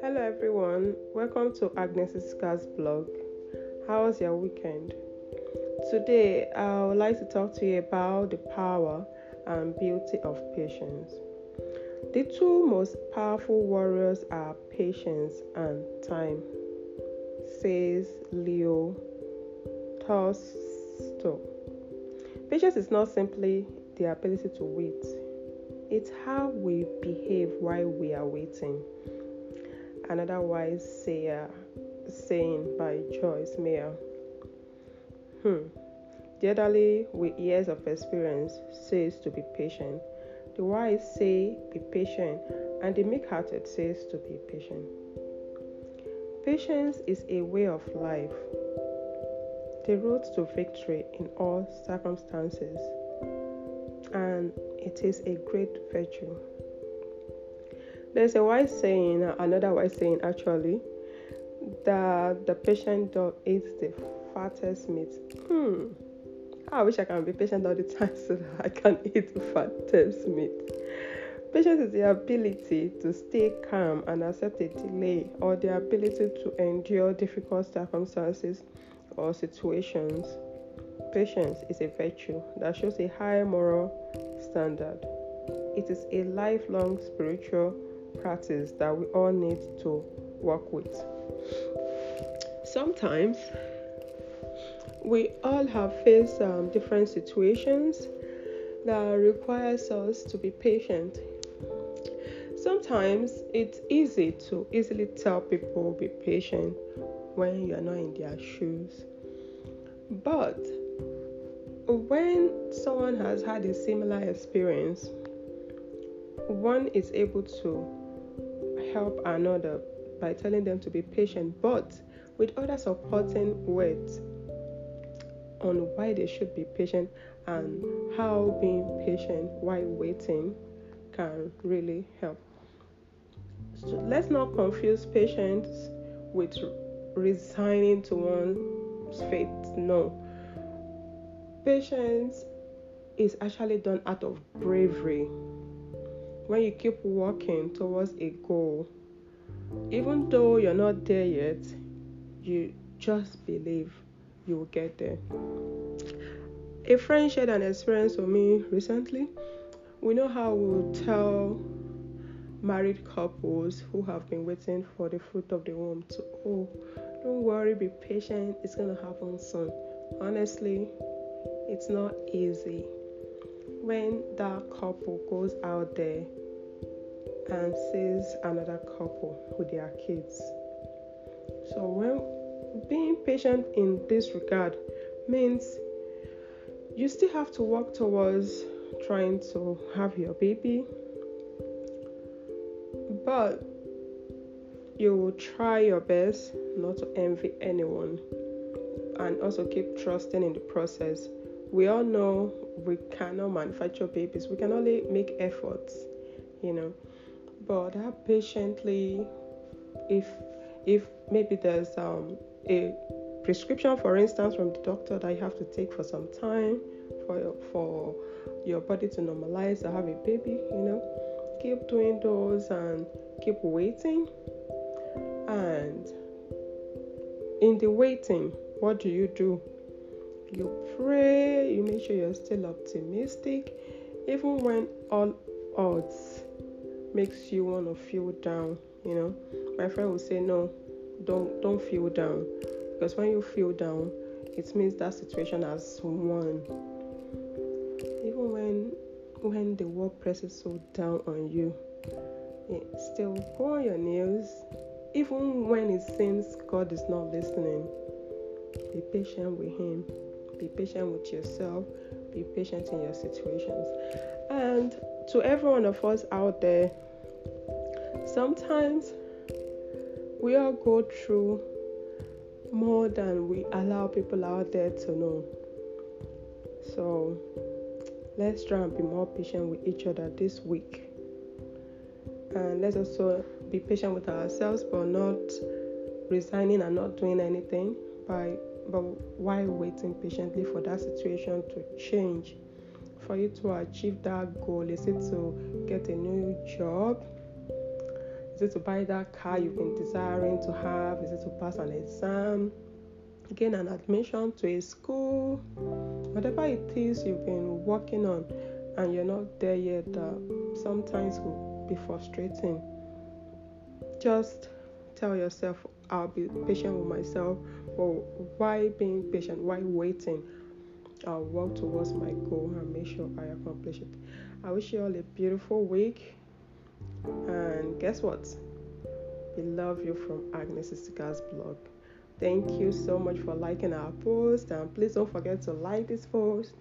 Hello everyone, welcome to Agnes Isika's blog. How was your weekend? Today I would like to talk to you about the power and beauty of patience. The two most powerful warriors are patience and time, says Leo Tolstoy. Patience is not simply the ability to wait, it's how we behave while we are waiting another wise sayer saying by Joyce Meyer. Hmm. The elderly with years of experience says to be patient. The wise say be patient, and the meek-hearted says to be patient. Patience is a way of life, the road to victory in all circumstances, and it is a great virtue. There's a wise saying, another wise saying actually, that the patient dog eats the fattest meat. Hmm. I wish I can be patient all the time so that I can eat the fattest meat. Patience is the ability to stay calm and accept a delay or the ability to endure difficult circumstances or situations. Patience is a virtue that shows a high moral standard. It is a lifelong spiritual practice that we all need to work with. Sometimes we all have faced um, different situations that requires us to be patient. Sometimes it's easy to easily tell people be patient when you're not in their shoes. But when someone has had a similar experience, one is able to help another by telling them to be patient, but with other supporting words on why they should be patient and how being patient while waiting can really help. So let's not confuse patience with resigning to one's fate. No. Patience is actually done out of bravery when you keep working towards a goal, even though you're not there yet, you just believe you will get there. A friend shared an experience with me recently. We know how we tell married couples who have been waiting for the fruit of the womb to, oh, don't worry, be patient, it's to happen soon. Honestly, it's not easy when that couple goes out there and sees another couple with their kids. So, when being patient in this regard means you still have to work towards trying to have your baby, but you will try your best not to envy anyone and also keep trusting in the process. We all know we cannot manufacture babies, we can only make efforts, you know. But have patiently, if if maybe there's um, a prescription, for instance, from the doctor that you have to take for some time for for your body to normalize or have a baby, you know, keep doing those and keep waiting. And in the waiting, what do you do? You pray, you make sure you're still optimistic, even when all odds makes you want to feel down, you know. My friend will say, No, don't don't feel down. Because when you feel down, it means that situation has won. Even when when the world presses so down on you, still on your nails. Even when it seems God is not listening, be patient with Him. Be patient with yourself. Be patient in your situations. And to every one of us out there, sometimes we all go through more than we allow people out there to know. So let's try and be more patient with each other this week. And let's also be patient with ourselves, but not resigning and not doing anything by but while waiting patiently for that situation to change for you to achieve that goal? Is it to get a new job? Is it to buy that car you've been desiring to have? Is it to pass an exam? Gain an admission to a school? Whatever it is you've been working on and you're not there yet, uh, sometimes will be frustrating. Just tell yourself, I'll be patient with myself. Or why being patient? Why waiting? I'll work towards my goal and make sure I accomplish it. I wish you all a beautiful week. And guess what? We love you from Agnes Isika's blog. Thank you so much for liking our post. And please don't forget to like this post,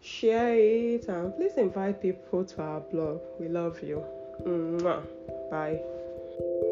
share it, and please invite people to our blog. We love you. Mwah. Bye.